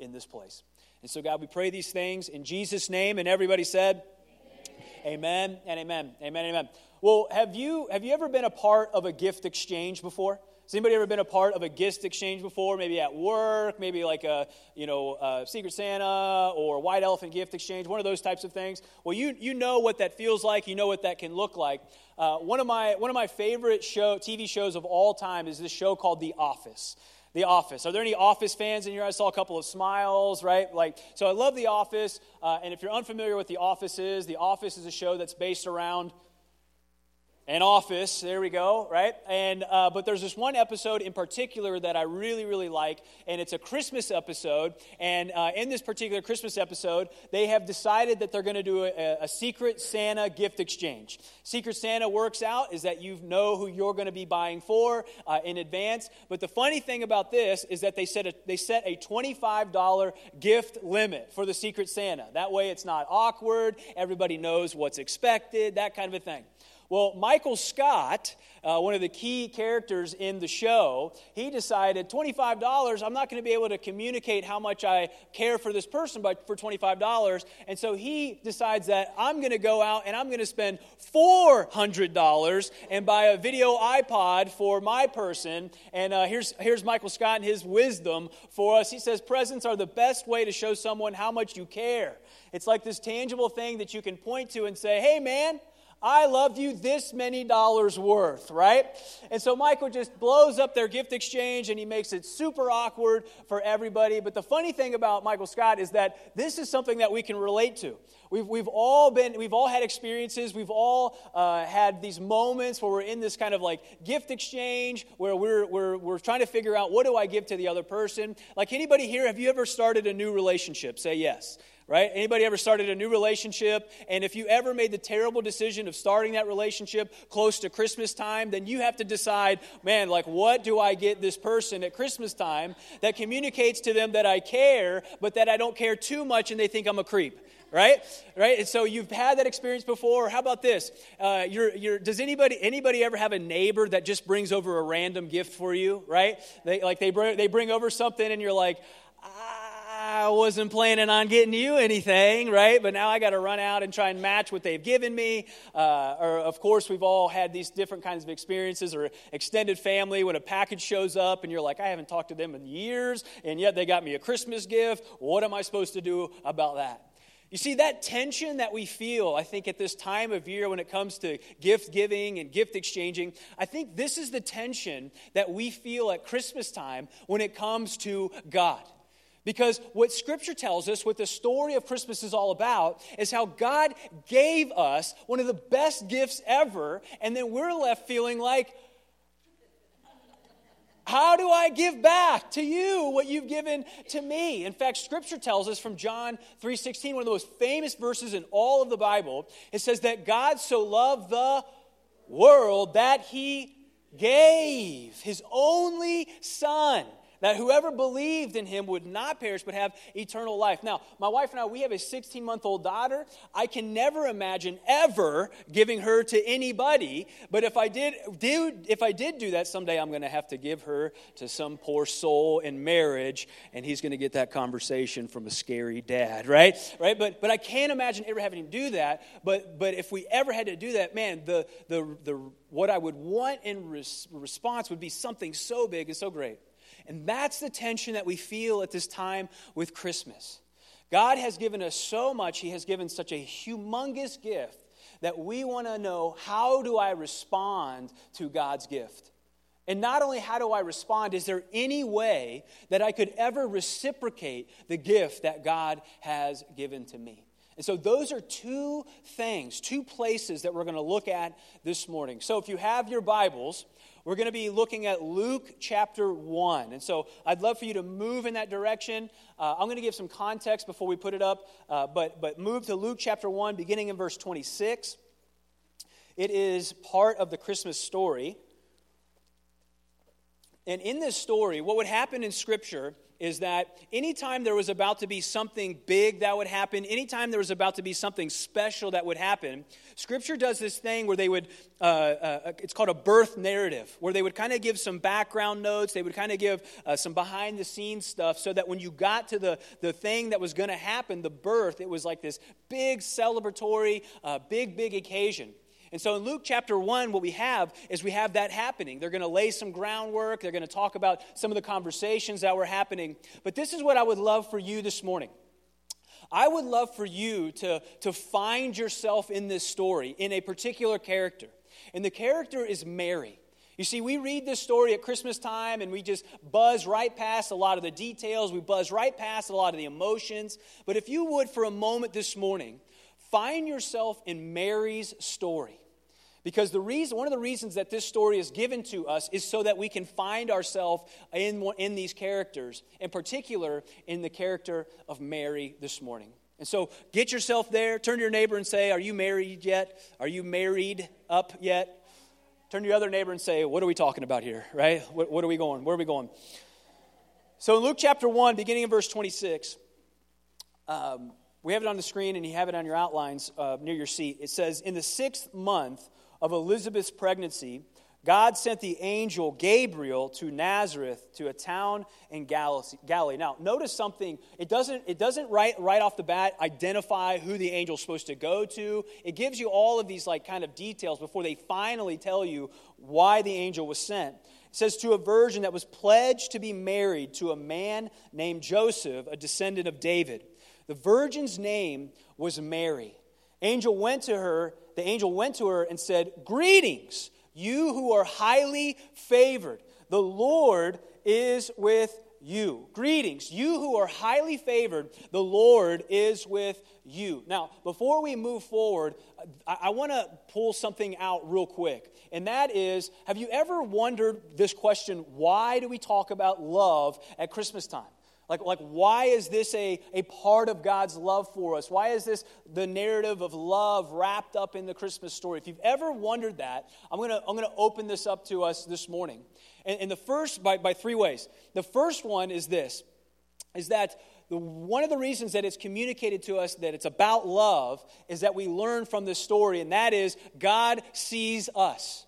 in this place. And so, God, we pray these things in Jesus' name. And everybody said, Amen, amen and amen. Amen, amen. Well, have you, have you ever been a part of a gift exchange before? Has anybody ever been a part of a gift exchange before? Maybe at work, maybe like a you know a Secret Santa or White Elephant gift exchange, one of those types of things. Well, you you know what that feels like. You know what that can look like. Uh, one of my one of my favorite show TV shows of all time is this show called The Office. The Office. Are there any Office fans in here? I saw a couple of smiles, right? Like, so I love The Office. Uh, and if you're unfamiliar with The Office is, The Office is a show that's based around an office. There we go right? And uh, but there's this one episode in particular that i really really like and it's a christmas episode. And uh, in this particular christmas episode they have decided that they're going to do a, a, secret santa gift exchange. Secret santa works out is that you know who you're going to be buying for uh, in advance. But the funny thing about this is that they set a, they set a $25 gift limit for the secret santa. That way it's not awkward. Everybody knows what's expected that kind of a thing well, Michael Scott, uh, one of the key characters in the show, he decided $25, I'm not going to be able to communicate how much I care for this person but for $25. And so he decides that I'm going to go out and I'm going to spend $400 and buy a video iPod for my person. And uh, here's, here's Michael Scott and his wisdom for us. He says, Presents are the best way to show someone how much you care. It's like this tangible thing that you can point to and say, Hey, man, I love you this many dollars worth, right? And so Michael just blows up their gift exchange and he makes it super awkward for everybody. But the funny thing about Michael Scott is that this is something that we can relate to. We've, we've all been, we've all had experiences, we've all uh, had these moments where we're in this kind of like gift exchange where we're, we're, we're trying to figure out what do I give to the other person. Like anybody here, have you ever started a new relationship? Say yes right? Anybody ever started a new relationship? And if you ever made the terrible decision of starting that relationship close to Christmas time, then you have to decide, man, like, what do I get this person at Christmas time that communicates to them that I care, but that I don't care too much and they think I'm a creep? right right and so you've had that experience before how about this uh, you're, you're, does anybody anybody ever have a neighbor that just brings over a random gift for you right they like they bring, they bring over something and you're like I wasn't planning on getting you anything, right? But now I got to run out and try and match what they've given me. Uh, or, of course, we've all had these different kinds of experiences or extended family when a package shows up and you're like, I haven't talked to them in years, and yet they got me a Christmas gift. What am I supposed to do about that? You see, that tension that we feel, I think, at this time of year when it comes to gift giving and gift exchanging, I think this is the tension that we feel at Christmas time when it comes to God. Because what Scripture tells us, what the story of Christmas is all about, is how God gave us one of the best gifts ever, and then we're left feeling like, how do I give back to you what you've given to me? In fact, scripture tells us from John 3:16, one of the most famous verses in all of the Bible, it says that God so loved the world that he gave his only son that whoever believed in him would not perish but have eternal life. Now, my wife and I, we have a 16 month old daughter. I can never imagine ever giving her to anybody, but if I did, do, if I did do that, someday I'm going to have to give her to some poor soul in marriage, and he's going to get that conversation from a scary dad, right? Right? But, but I can't imagine ever having him do that. But, but if we ever had to do that, man, the, the, the, what I would want in res- response would be something so big and so great. And that's the tension that we feel at this time with Christmas. God has given us so much, He has given such a humongous gift that we want to know how do I respond to God's gift? And not only how do I respond, is there any way that I could ever reciprocate the gift that God has given to me? And so, those are two things, two places that we're going to look at this morning. So, if you have your Bibles, we're going to be looking at Luke chapter 1. And so I'd love for you to move in that direction. Uh, I'm going to give some context before we put it up, uh, but, but move to Luke chapter 1, beginning in verse 26. It is part of the Christmas story. And in this story, what would happen in Scripture is that anytime there was about to be something big that would happen, anytime there was about to be something special that would happen, Scripture does this thing where they would, uh, uh, it's called a birth narrative, where they would kind of give some background notes, they would kind of give uh, some behind the scenes stuff, so that when you got to the, the thing that was going to happen, the birth, it was like this big celebratory, uh, big, big occasion. And so in Luke chapter 1, what we have is we have that happening. They're going to lay some groundwork, they're going to talk about some of the conversations that were happening. But this is what I would love for you this morning. I would love for you to, to find yourself in this story, in a particular character. And the character is Mary. You see, we read this story at Christmas time and we just buzz right past a lot of the details. We buzz right past a lot of the emotions. But if you would, for a moment this morning, find yourself in Mary's story. Because the reason, one of the reasons that this story is given to us is so that we can find ourselves in, in these characters, in particular in the character of Mary this morning. And so get yourself there, turn to your neighbor and say, Are you married yet? Are you married up yet? Turn to your other neighbor and say, What are we talking about here, right? What, what are we going? Where are we going? So in Luke chapter 1, beginning in verse 26, um, we have it on the screen and you have it on your outlines uh, near your seat. It says, In the sixth month, of Elizabeth's pregnancy, God sent the angel Gabriel to Nazareth, to a town in Galilee. Now, notice something. It doesn't, it doesn't right, right off the bat identify who the angel's supposed to go to. It gives you all of these like kind of details before they finally tell you why the angel was sent. It says to a virgin that was pledged to be married to a man named Joseph, a descendant of David. The virgin's name was Mary. Angel went to her the angel went to her and said, Greetings, you who are highly favored. The Lord is with you. Greetings, you who are highly favored. The Lord is with you. Now, before we move forward, I, I want to pull something out real quick. And that is have you ever wondered this question why do we talk about love at Christmas time? Like, like why is this a, a part of God's love for us? Why is this the narrative of love wrapped up in the Christmas story? If you've ever wondered that, I'm going to I'm to open this up to us this morning. And, and the first, by, by three ways. The first one is this, is that the, one of the reasons that it's communicated to us that it's about love is that we learn from this story, and that is God sees us.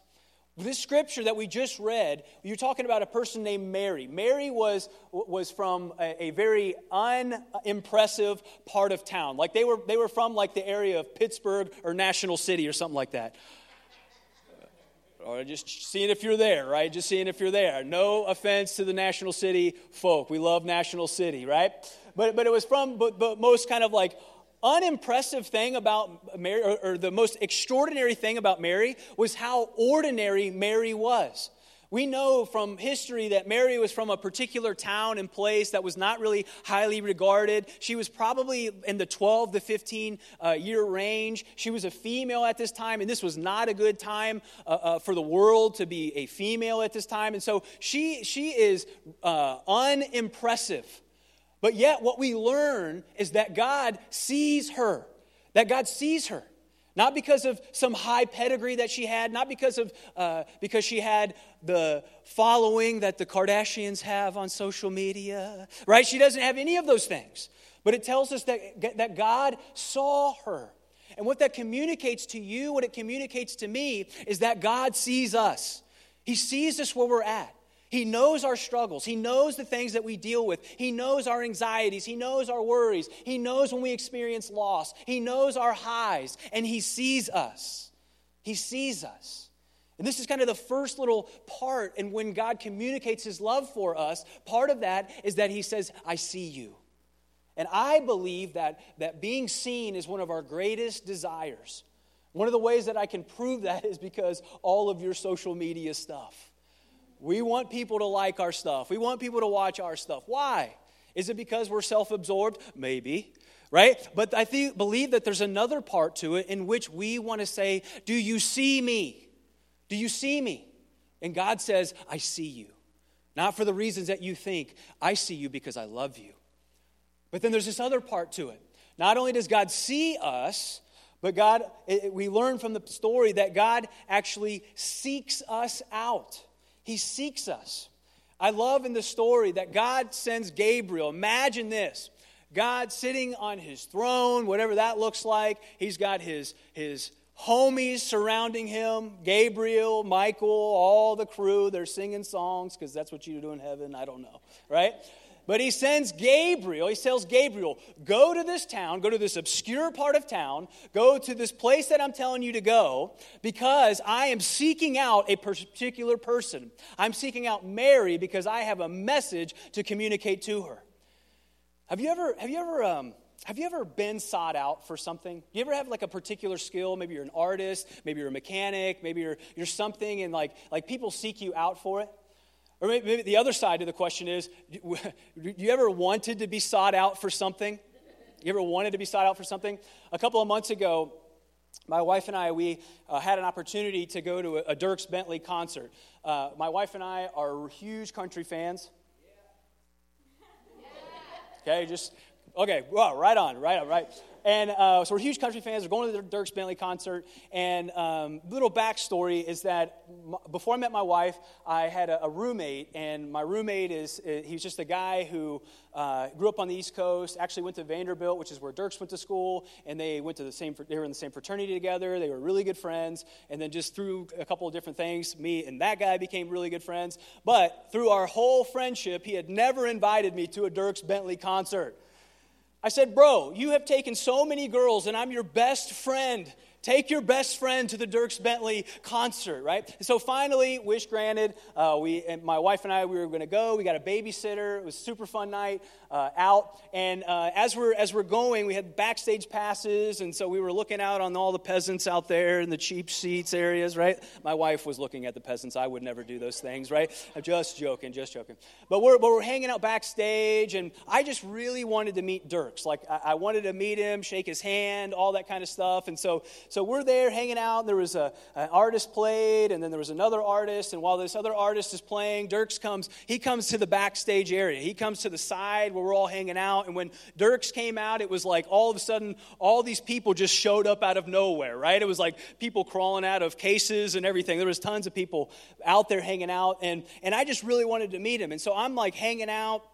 This scripture that we just read, you're talking about a person named Mary. Mary was, was from a, a, very unimpressive part of town. Like they were, they were from like the area of Pittsburgh or National City or something like that. Or just seeing if you're there, right? Just seeing if you're there. No offense to the National City folk. We love National City, right? But, but it was from, but, but most kind of like unimpressive thing about Mary, or, or, the most extraordinary thing about Mary, was how ordinary Mary was. We know from history that Mary was from a particular town and place that was not really highly regarded. She was probably in the 12 to 15 uh, year range. She was a female at this time, and this was not a good time uh, uh, for the world to be a female at this time. And so she, she is uh, unimpressive. But yet, what we learn is that God sees her, that God sees her. Not because of some high pedigree that she had, not because of uh, because she had the following that the Kardashians have on social media, right? She doesn't have any of those things. But it tells us that, that God saw her. And what that communicates to you, what it communicates to me, is that God sees us. He sees us where we're at. He knows our struggles. He knows the things that we deal with. He knows our anxieties. He knows our worries. He knows when we experience loss. He knows our highs, and He sees us. He sees us. And this is kind of the first little part. And when God communicates His love for us, part of that is that He says, I see you. And I believe that, that being seen is one of our greatest desires. One of the ways that I can prove that is because all of your social media stuff. We want people to like our stuff. We want people to watch our stuff. Why? Is it because we're self absorbed? Maybe, right? But I think, believe that there's another part to it in which we want to say, Do you see me? Do you see me? And God says, I see you. Not for the reasons that you think, I see you because I love you. But then there's this other part to it. Not only does God see us, but God, we learn from the story that God actually seeks us out. He seeks us. I love in the story that God sends Gabriel. Imagine this God sitting on his throne, whatever that looks like. He's got his, his homies surrounding him Gabriel, Michael, all the crew. They're singing songs because that's what you do in heaven. I don't know, right? But he sends Gabriel, he tells Gabriel, go to this town, go to this obscure part of town, go to this place that I'm telling you to go, because I am seeking out a particular person. I'm seeking out Mary because I have a message to communicate to her. Have you ever, have you ever, um, have you ever been sought out for something? Do you ever have like a particular skill? Maybe you're an artist, maybe you're a mechanic, maybe you're, you're something, and like, like people seek you out for it. Or maybe, the other side of the question is do you ever wanted to be sought out for something? You ever wanted to be sought out for something? A couple of months ago, my wife and I, we uh, had an opportunity to go to a, a Dierks Bentley concert. Uh, my wife and I are huge country fans. Okay, just, okay, well, right on, right on, right. And uh, so we're huge country fans. We're going to the Dierks Bentley concert. And um, little backstory is that m- before I met my wife, I had a, a, roommate. And my roommate is, uh, he's just a guy who uh, grew up on the East Coast, actually went to Vanderbilt, which is where Dierks went to school. And they went to the same, they were in the same fraternity together. They were really good friends. And then just through a couple of different things, me and that guy became really good friends. But through our whole friendship, he had never invited me to a Dierks Bentley concert. I said, Bro, you have taken so many girls, and I'm your best friend. Take your best friend to the Dierks Bentley concert, right? So finally, wish granted. Uh, we, my wife and I, we were going to go. We got a babysitter. It was a super fun night uh, out. And uh, as we're as we're going, we had backstage passes, and so we were looking out on all the peasants out there in the cheap seats areas, right? My wife was looking at the peasants. I would never do those things, right? I'm just joking, just joking. But we're but we're hanging out backstage, and I just really wanted to meet Dierks. Like I, I wanted to meet him, shake his hand, all that kind of stuff. And so so we're there hanging out. There was a, an artist played, and then there was another artist. And while this other artist is playing, Dierks comes, he comes to the backstage area. He comes to the side where we're all hanging out. And when Dierks came out, it was like all of a sudden, all these people just showed up out of nowhere, right? It was like people crawling out of cases and everything. There was tons of people out there hanging out. And, and I just really wanted to meet him. And so I'm like hanging out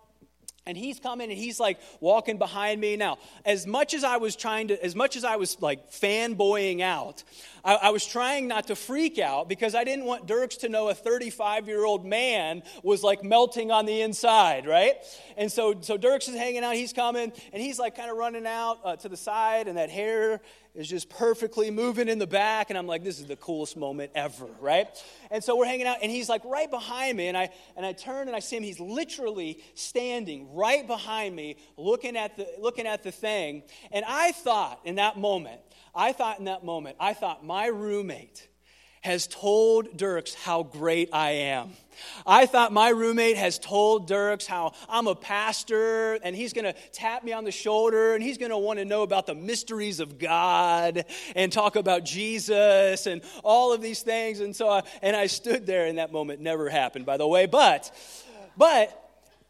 and he's coming and he's like walking behind me. Now as much as i was trying to as much as i was like fanboying out I, I, was trying not to freak out because i didn't want Dierks to know a 35 year old man was like melting on the inside right? And so so Dierks is hanging out. He's coming and he's like kind of running out uh, to the side and that hair is just perfectly moving in the back. And I'm like, this is the coolest moment ever, right? And so we're hanging out, and he's like right behind me. And I, and I turn and I see him. He's literally standing right behind me, looking at, the, looking at the thing. And I thought in that moment, I thought in that moment, I thought my roommate has told Dierks how great I am. I thought my roommate has told Dierks how I'm a pastor and he's going to tap me on the shoulder and he's going to want to know about the mysteries of God and talk about Jesus and all of these things. And so, I, and I stood there in that moment. Never happened, by the way. But, but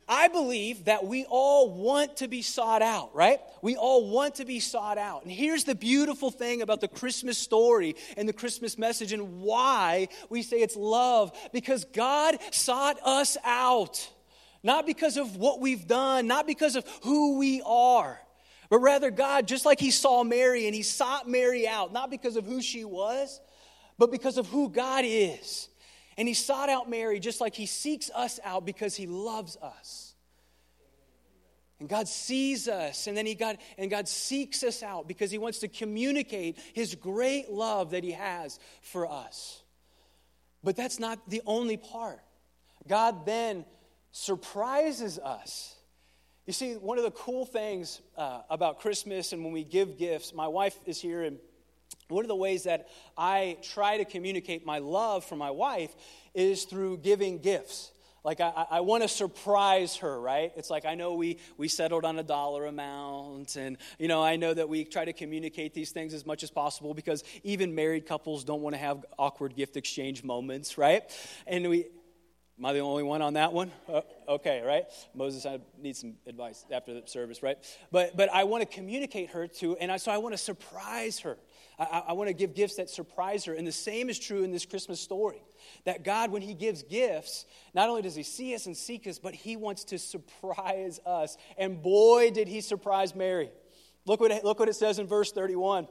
I believe that we all want to be sought out, right? We all want to be sought out. And here's the beautiful thing about the Christmas story and the Christmas message and why we say it's love because God sought us out. Not because of what we've done, not because of who we are, but rather God, just like He saw Mary and He sought Mary out, not because of who she was, but because of who God is. And he sought out Mary just like he seeks us out because he loves us. And God sees us, and then he got and God seeks us out because he wants to communicate his great love that he has for us. But that's not the only part. God then surprises us. You see, one of the cool things uh, about Christmas and when we give gifts, my wife is here, and one of the ways that I try to communicate my love for my wife is through giving gifts. Like, I, I want to surprise her, right? It's like I know we, we settled on a dollar amount, and, you know, I know that we try to communicate these things as much as possible because even married couples don't want to have awkward gift exchange moments, right? And we, Am I the only one on that one? Uh, okay, right? Moses, I need some advice after the service, right? But but I want to communicate her to, and I, so I want to surprise her. I, I want to give gifts that surprise her. And the same is true in this Christmas story. That God, when He gives gifts, not only does He see us and seek us, but He wants to surprise us. And boy, did He surprise Mary. Look what, look what it says in verse 31.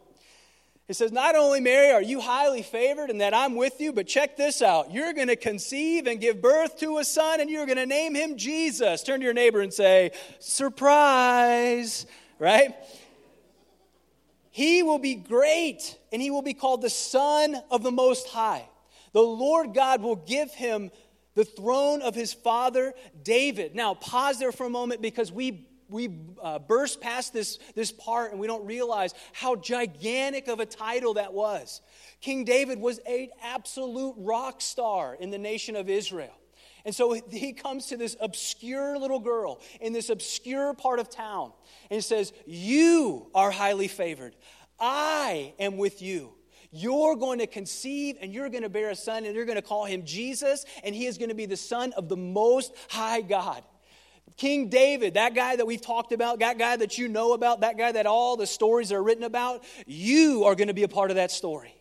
It says, Not only, Mary, are you highly favored and that I'm with you, but check this out. You're going to conceive and give birth to a son, and you're going to name him Jesus. Turn to your neighbor and say, Surprise, right? He will be great, and he will be called the Son of the Most High. The Lord God will give him the throne of his father David. Now, pause there for a moment because we we uh, burst past this, this part and we don't realize how gigantic of a title that was. King David was an absolute rock star in the nation of Israel. And so he comes to this obscure little girl in this obscure part of town and says, You are highly favored. I am with you. You're going to conceive and you're going to bear a son and you're going to call him Jesus and he is going to be the son of the most high God. King David, that guy that we've talked about, that guy that you know about, that guy that all the stories are written about, you are going to be a part of that story.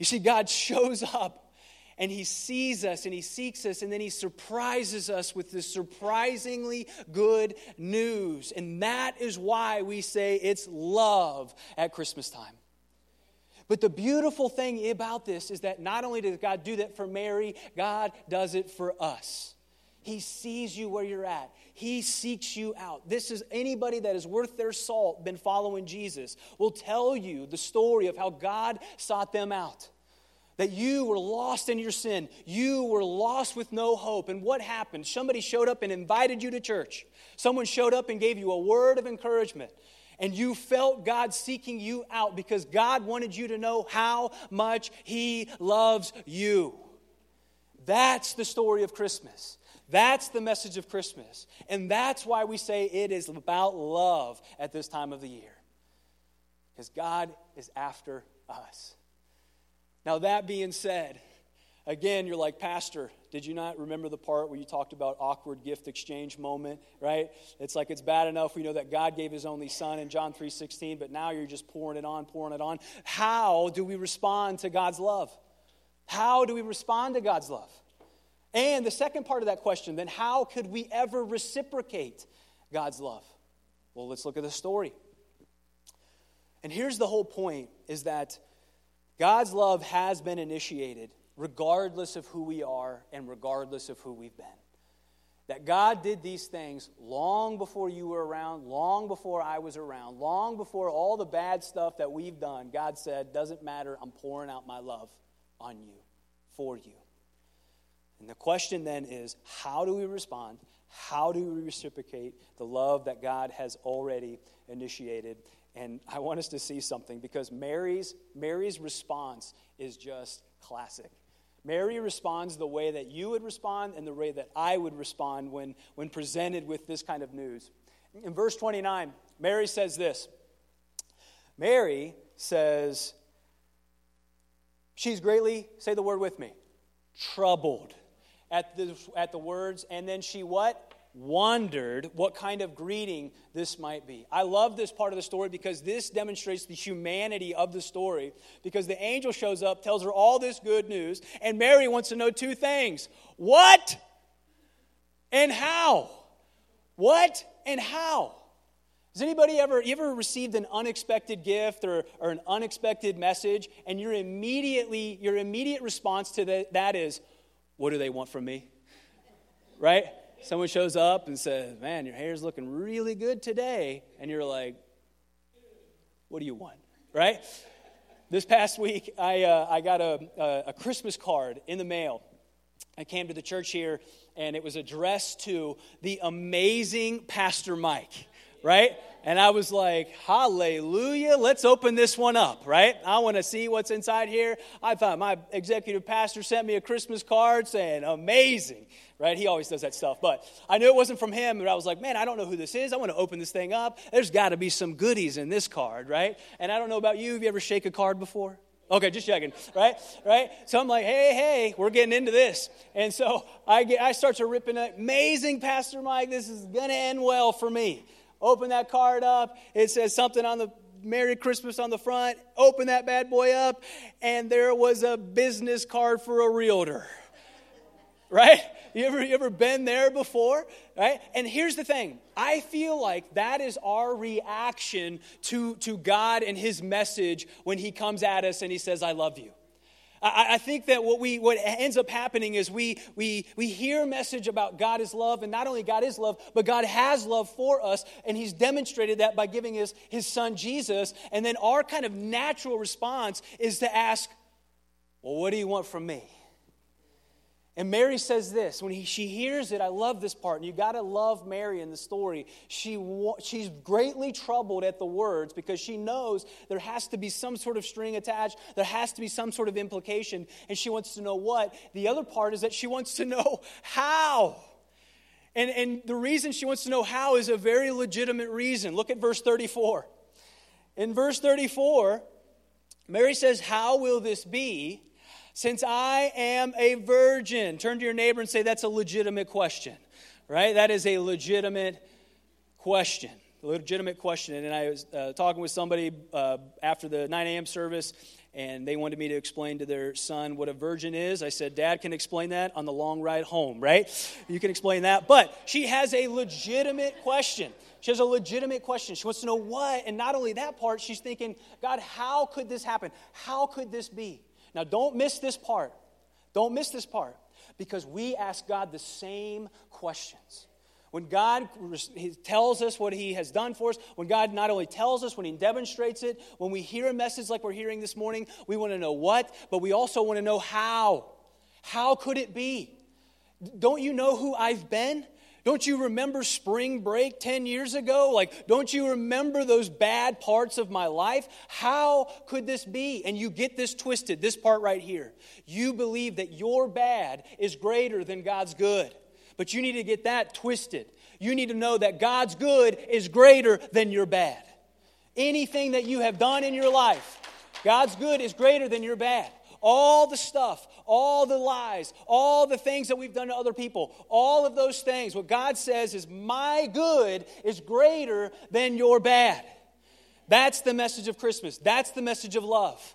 You see, God shows up and he sees us and he seeks us and then he surprises us with this surprisingly good news. And that is why we say it's love at Christmas time. But the beautiful thing about this is that not only does God do that for Mary, God does it for us. He sees you where you're at. He seeks you out. This is anybody that is worth their salt, been following Jesus, will tell you the story of how God sought them out. That you were lost in your sin. You were lost with no hope. And what happened? Somebody showed up and invited you to church. Someone showed up and gave you a word of encouragement. And you felt God seeking you out because God wanted you to know how much He loves you. That's the story of Christmas. That's the message of Christmas. And that's why we say it is about love at this time of the year. Because God is after us. Now, that being said, again, you're like, Pastor, did you not remember the part where you talked about awkward gift exchange moment, right? It's like it's bad enough we know that God gave his only son in John 3:16, but now you're just pouring it on, pouring it on. How do we respond to God's love? How do we respond to God's love? And the second part of that question, then how could we ever reciprocate God's love? Well, let's look at the story. And here's the whole point is that God's love has been initiated regardless of who we are and regardless of who we've been. That God did these things long before you were around, long before I was around, long before all the bad stuff that we've done. God said, Doesn't matter, I'm pouring out my love on you, for you. And the question then is how do we respond? How do we reciprocate the love that God has already initiated? And I want us to see something because Mary's, Mary's response is just classic. Mary responds the way that you would respond and the way that I would respond when, when presented with this kind of news. In verse 29, Mary says this Mary says, She's greatly, say the word with me, troubled at the, at the words, and then she what? Wondered what kind of greeting this might be. I love this part of the story because this demonstrates the humanity of the story. Because the angel shows up, tells her all this good news, and Mary wants to know two things what and how? What and how? Has anybody ever, you ever received an unexpected gift or, or an unexpected message, and your immediately, your immediate response to that, that is, what do they want from me? Right? Someone shows up and says, Man, your hair's looking really good today. And you're like, What do you want? Right? This past week, I, uh, I got a, a, a Christmas card in the mail. I came to the church here, and it was addressed to the amazing Pastor Mike, right? And I was like, hallelujah, let's open this one up, right? I want to see what's inside here. I thought my executive pastor sent me a Christmas card saying, amazing, right? He always does that stuff. But I knew it wasn't from him, but I was like, man, I don't know who this is. I want to open this thing up. There's got to be some goodies in this card, right? And I don't know about you. Have you ever shake a card before? Okay, just checking, right? Right? So I'm like, hey, hey, we're getting into this. And so I, get, I start to rip in amazing, Pastor Mike, this is going to end well for me. Open that card up. It says something on the Merry Christmas on the front. Open that bad boy up, and there was a business card for a realtor. Right? You ever, you ever been there before? Right? And here's the thing I feel like that is our reaction to, to God and His message when He comes at us and He says, I love you. I, I think that what, we, what ends up happening is we, we, we hear a message about God is love, and not only God is love, but God has love for us, and He's demonstrated that by giving us His Son Jesus. And then our kind of natural response is to ask, Well, what do you want from me? And Mary says this when he, she hears it. I love this part. And you got to love Mary in the story. She, she's greatly troubled at the words because she knows there has to be some sort of string attached. There has to be some sort of implication. And she wants to know what. The other part is that she wants to know how. And, and the reason she wants to know how is a very legitimate reason. Look at verse 34. In verse 34, Mary says, How will this be? Since I am a virgin, turn to your neighbor and say, That's a legitimate question, right? That is a legitimate question. A legitimate question. And I was uh, talking with somebody uh, after the 9 a.m. service, and they wanted me to explain to their son what a virgin is. I said, Dad can explain that on the long ride home, right? You can explain that. But she has a legitimate question. She has a legitimate question. She wants to know what, and not only that part, she's thinking, God, how could this happen? How could this be? Now, don't miss this part. Don't miss this part because we ask God the same questions. When God tells us what He has done for us, when God not only tells us, when He demonstrates it, when we hear a message like we're hearing this morning, we want to know what, but we also want to know how. How could it be? Don't you know who I've been? Don't you remember spring break 10 years ago? Like, don't you remember those bad parts of my life? How could this be? And you get this twisted, this part right here. You believe that your bad is greater than God's good. But you need to get that twisted. You need to know that God's good is greater than your bad. Anything that you have done in your life, God's good is greater than your bad all the stuff, all the lies, all the things that we've done to other people, all of those things, what God says is, My good is greater than your bad. That's the message of Christmas. That's the message of love.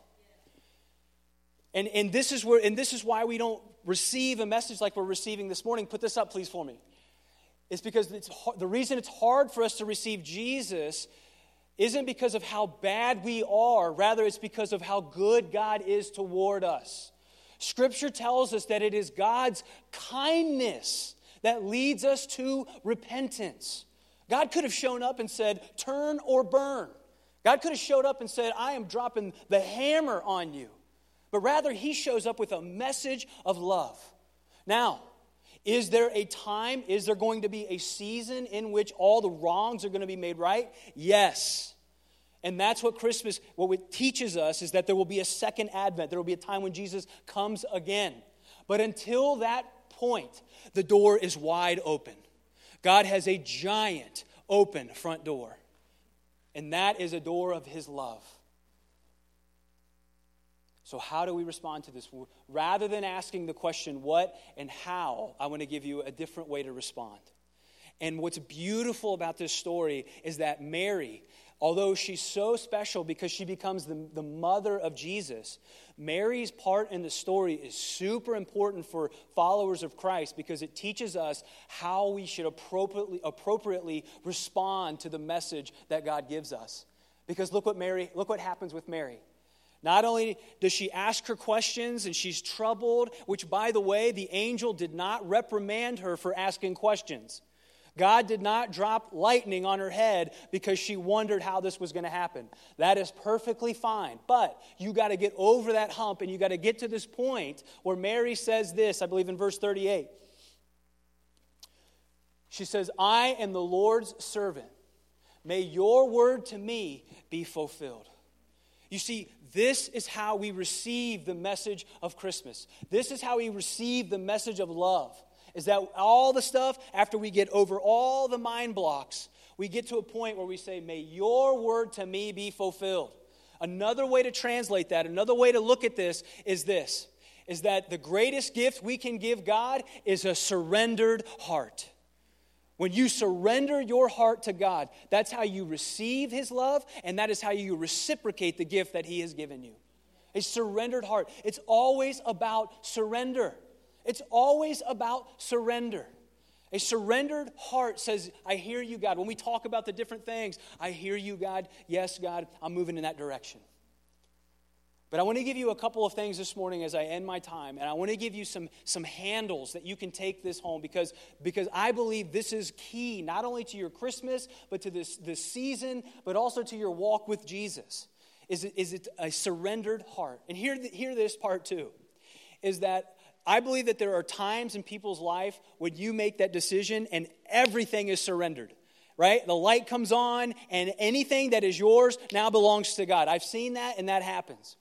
And, and, this is where, and this is why we don't receive a message like we're receiving this morning. Put this up, please, for me. It's because it's, the reason it's hard for us to receive Jesus isn't because of how bad we are, rather, it's because of how good God is toward us. Scripture tells us that it is God's kindness that leads us to repentance. God could have shown up and said, Turn or burn. God could have showed up and said, I am dropping the hammer on you. But rather, He shows up with a message of love. Now, is there a time, is there going to be a season in which all the wrongs are going to be made right? Yes. And that's what Christmas, what it teaches us is that there will be a second advent. There will be a time when Jesus comes again. But until that point, the door is wide open. God has a giant open front door. And that is a door of his love. So, how do we respond to this? Rather than asking the question, what and how, I want to give you a different way to respond. And what's beautiful about this story is that Mary, although she's so special because she becomes the, the mother of Jesus, Mary's part in the story is super important for followers of Christ because it teaches us how we should appropriately, appropriately respond to the message that God gives us. Because look what Mary, look what happens with Mary. Not only does she ask her questions and she's troubled, which, by the way, the angel did not reprimand her for asking questions. God did not drop lightning on her head because she wondered how this was going to happen. That is perfectly fine. But you got to get over that hump and you got to get to this point where Mary says this, I believe in verse 38. She says, I am the Lord's servant. May your word to me be fulfilled. You see, this is how we receive the message of Christmas. This is how we receive the message of love. Is that all the stuff, after we get over all the mind blocks, we get to a point where we say, May your word to me be fulfilled. Another way to translate that, another way to look at this is this is that the greatest gift we can give God is a surrendered heart. When you surrender your heart to God, that's how you receive His love, and that is how you reciprocate the gift that He has given you. A surrendered heart. It's always about surrender. It's always about surrender. A surrendered heart says, I hear you, God. When we talk about the different things, I hear you, God. Yes, God, I'm moving in that direction. But I want to give you a couple of things this morning as I end my time, and I want to give you some, some handles that you can take this home because, because I believe this is key not only to your Christmas, but to this, this season, but also to your walk with Jesus. Is it, is it a surrendered heart? And hear, hear this part too is that I believe that there are times in people's life when you make that decision and everything is surrendered right? The light comes on, and anything that is yours now belongs to God. I've seen that, and that happens.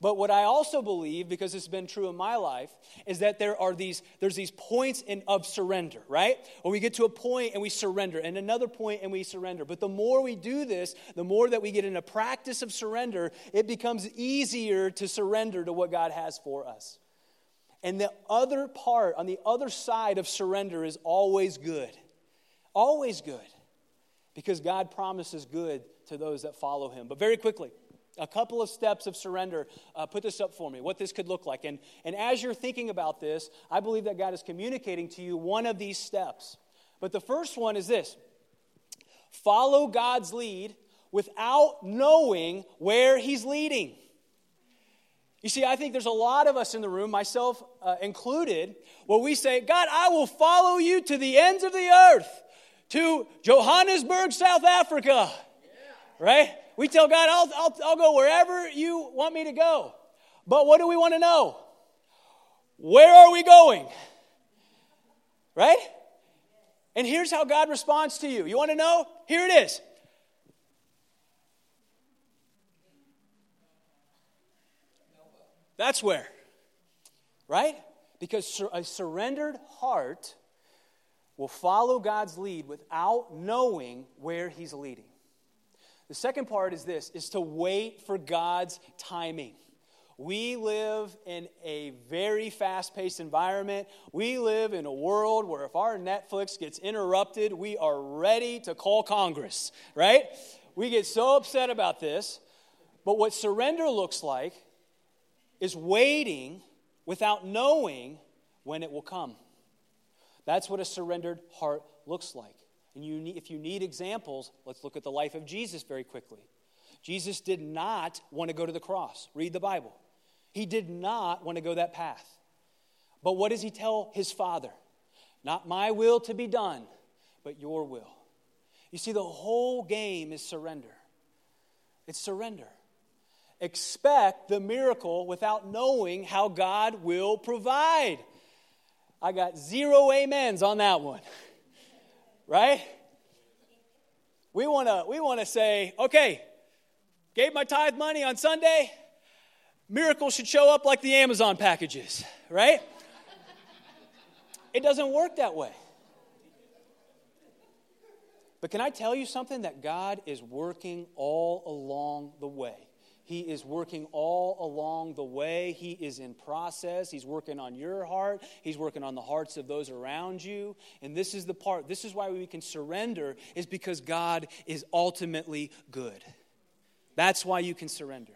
But what I also believe, because it's been true in my life, is that there are these, there's these points in, of surrender, right? Where we get to a point and we surrender, and another point and we surrender. But the more we do this, the more that we get in a practice of surrender, it becomes easier to surrender to what God has for us. And the other part, on the other side of surrender, is always good. Always good. Because God promises good to those that follow Him. But very quickly, a couple of steps of surrender. Uh, put this up for me, what this could look like. And, and as you're thinking about this, I believe that God is communicating to you one of these steps. But the first one is this follow God's lead without knowing where He's leading. You see, I think there's a lot of us in the room, myself uh, included, where we say, God, I will follow you to the ends of the earth, to Johannesburg, South Africa. Yeah. Right? We tell God, I'll, I'll, I'll go wherever you want me to go. But what do we want to know? Where are we going? Right? And here's how God responds to you. You want to know? Here it is. That's where. Right? Because a surrendered heart will follow God's lead without knowing where He's leading. The second part is this is to wait for God's timing. We live in a very fast paced environment. We live in a world where if our Netflix gets interrupted, we are ready to call Congress, right? We get so upset about this. But what surrender looks like is waiting without knowing when it will come. That's what a surrendered heart looks like. And you need, if you need examples, let's look at the life of Jesus very quickly. Jesus did not want to go to the cross. Read the Bible. He did not want to go that path. But what does he tell his father? Not my will to be done, but your will. You see, the whole game is surrender. It's surrender. Expect the miracle without knowing how God will provide. I got zero amens on that one right? We want to we want to say, okay, gave my tithe money on Sunday, miracles should show up like the Amazon packages, right? it doesn't work that way. But can I tell you something that God is working all along the way? He is working all along the way. He is in process. He's working on your heart. He's working on the hearts of those around you. And this is the part, this is why we can surrender, is because God is ultimately good. That's why you can surrender.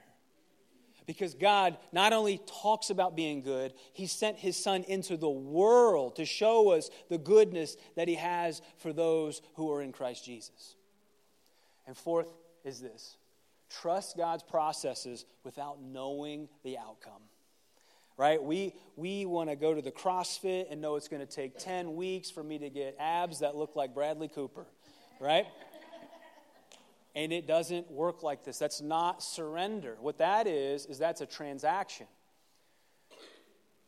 Because God not only talks about being good, He sent His Son into the world to show us the goodness that He has for those who are in Christ Jesus. And fourth is this trust God's processes without knowing the outcome. Right? We, we want to go to the CrossFit and know it's going to take 10 weeks for me to get abs that look like Bradley Cooper. Right? and it doesn't work like this. That's not surrender. What that is, is that's a transaction.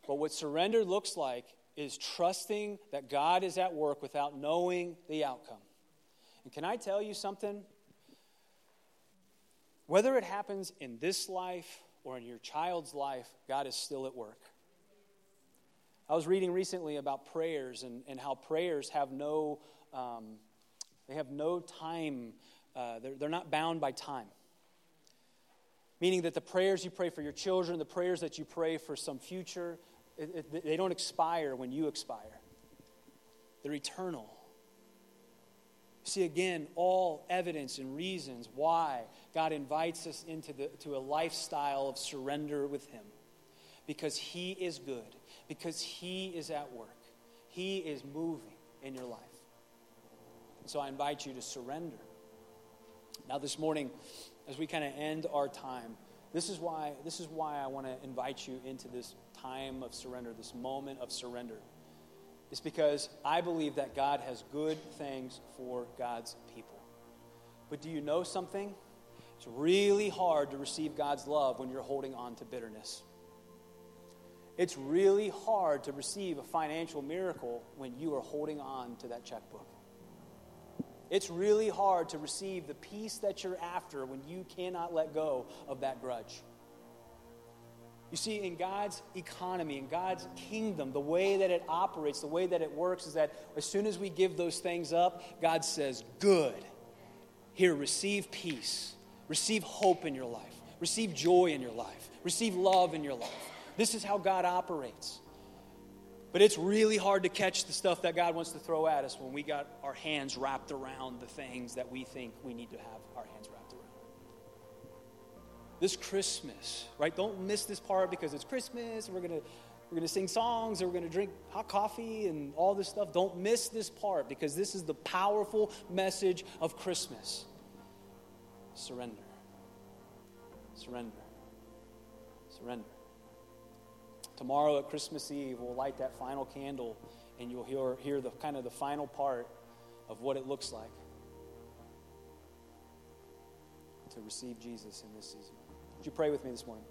But what surrender looks like is trusting that God is at work without knowing the outcome. And can I tell you something? Whether it happens in this life or in your child's life, God is still at work. I was reading recently about prayers and, and how prayers have no, um, they have no time, uh, they're, they're not bound by time. Meaning that the prayers you pray for your children, the prayers that you pray for some future, it, it, they don't expire when you expire. They're eternal. See, again, all evidence and reasons why God invites us into the, to a lifestyle of surrender with Him. Because He is good, because He is at work, He is moving in your life. And so I invite you to surrender. Now, this morning, as we kind of end our time, this is why, this is why I want to invite you into this time of surrender, this moment of surrender. It's because I believe that God has good things for God's people. But do you know something? It's really hard to receive God's love when you're holding on to bitterness. It's really hard to receive a financial miracle when you are holding on to that checkbook. It's really hard to receive the peace that you're after when you cannot let go of that grudge. You see, in God's economy, in God's kingdom, the way that it operates, the way that it works is that as soon as we give those things up, God says, Good. Here, receive peace, receive hope in your life, receive joy in your life, receive love in your life. This is how God operates. But it's really hard to catch the stuff that God wants to throw at us when we got our hands wrapped around the things that we think we need to have our hands wrapped. This Christmas, right? Don't miss this part because it's Christmas. We're going to we're going to sing songs, and we're going to drink hot coffee and all this stuff. Don't miss this part because this is the powerful message of Christmas. Surrender. Surrender. Surrender. Tomorrow at Christmas Eve, we'll light that final candle and you'll hear, hear the kind of the final part of what it looks like to receive Jesus in this season. Would you pray with me this morning?